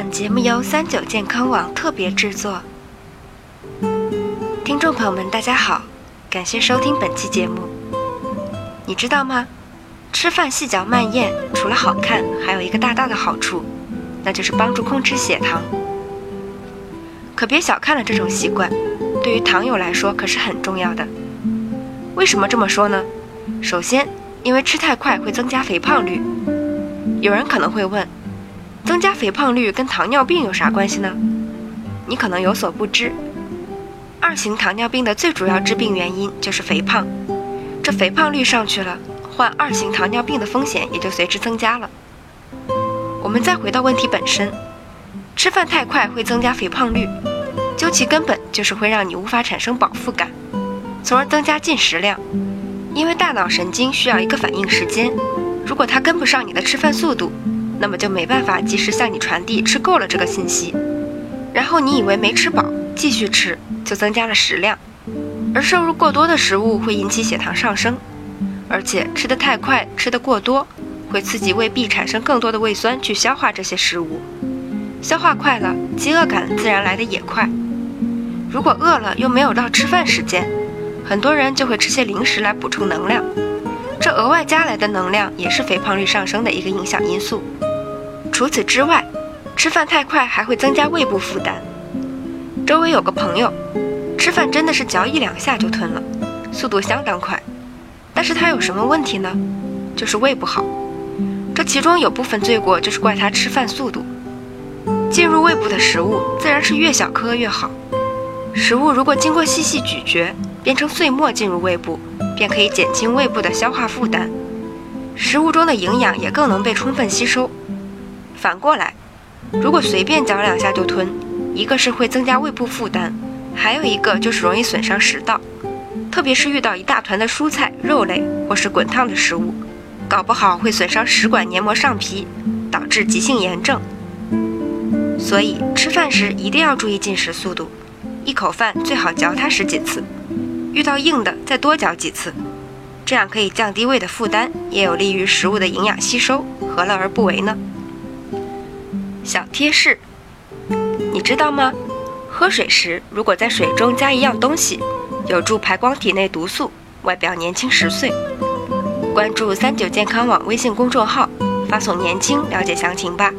本节目由三九健康网特别制作。听众朋友们，大家好，感谢收听本期节目。你知道吗？吃饭细嚼慢咽，除了好看，还有一个大大的好处，那就是帮助控制血糖。可别小看了这种习惯，对于糖友来说可是很重要的。为什么这么说呢？首先，因为吃太快会增加肥胖率。有人可能会问，增加肥胖率跟糖尿病有啥关系呢？你可能有所不知，二型糖尿病的最主要致病原因就是肥胖。这肥胖率上去了，患二型糖尿病的风险也就随之增加了。我们再回到问题本身，吃饭太快会增加肥胖率，究其根本就是会让你无法产生饱腹感，从而增加进食量。因为大脑神经需要一个反应时间。如果它跟不上你的吃饭速度，那么就没办法及时向你传递吃够了这个信息。然后你以为没吃饱，继续吃，就增加了食量。而摄入过多的食物会引起血糖上升，而且吃得太快、吃得过多，会刺激胃壁产生更多的胃酸去消化这些食物。消化快了，饥饿感自然来得也快。如果饿了又没有到吃饭时间，很多人就会吃些零食来补充能量。这额外加来的能量也是肥胖率上升的一个影响因素。除此之外，吃饭太快还会增加胃部负担。周围有个朋友，吃饭真的是嚼一两下就吞了，速度相当快。但是他有什么问题呢？就是胃不好。这其中有部分罪过就是怪他吃饭速度。进入胃部的食物自然是越小颗越好。食物如果经过细细咀嚼，变成碎末进入胃部。便可以减轻胃部的消化负担，食物中的营养也更能被充分吸收。反过来，如果随便嚼两下就吞，一个是会增加胃部负担，还有一个就是容易损伤食道，特别是遇到一大团的蔬菜、肉类或是滚烫的食物，搞不好会损伤食管黏膜上皮，导致急性炎症。所以吃饭时一定要注意进食速度，一口饭最好嚼它十几次。遇到硬的，再多嚼几次，这样可以降低胃的负担，也有利于食物的营养吸收，何乐而不为呢？小贴士，你知道吗？喝水时如果在水中加一样东西，有助排光体内毒素，外表年轻十岁。关注三九健康网微信公众号，发送“年轻”了解详情吧。